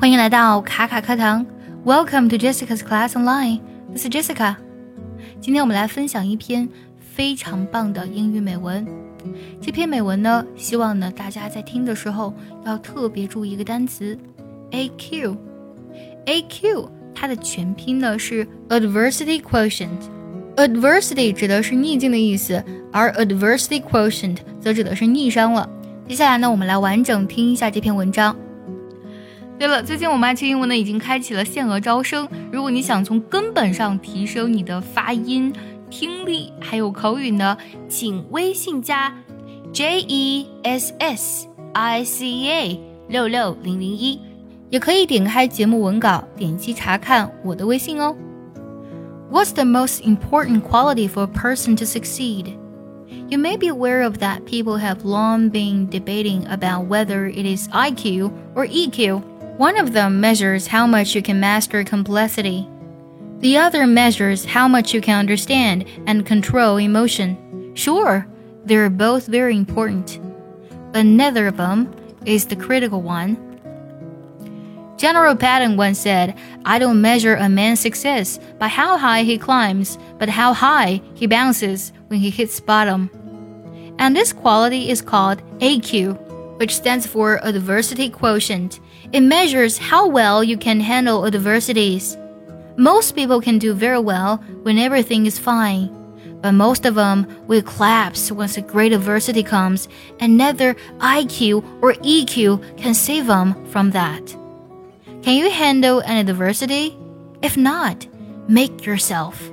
欢迎来到卡卡课堂，Welcome to Jessica's Class Online. This is Jessica. 今天我们来分享一篇非常棒的英语美文。这篇美文呢，希望呢大家在听的时候要特别注意一个单词，AQ。AQ 它的全拼呢是 Adversity Quotient。Adversity 指的是逆境的意思，而 Adversity Quotient 则指的是逆商了。接下来呢，我们来完整听一下这篇文章。对了，最近我们爱听英文呢已经开启了限额招生。如果你想从根本上提升你的发音、听力还有口语呢，请微信加 J E S S I C A 六六零零一，也可以点开节目文稿，点击查看我的微信哦。What's the most important quality for a person to succeed? You may be aware of that people have long been debating about whether it is IQ or EQ. One of them measures how much you can master complexity. The other measures how much you can understand and control emotion. Sure, they're both very important, but neither of them is the critical one. General Patton once said, I don't measure a man's success by how high he climbs, but how high he bounces when he hits bottom. And this quality is called AQ which stands for Adversity Quotient. It measures how well you can handle adversities. Most people can do very well when everything is fine, but most of them will collapse once a great adversity comes, and neither IQ or EQ can save them from that. Can you handle an adversity? If not, make yourself.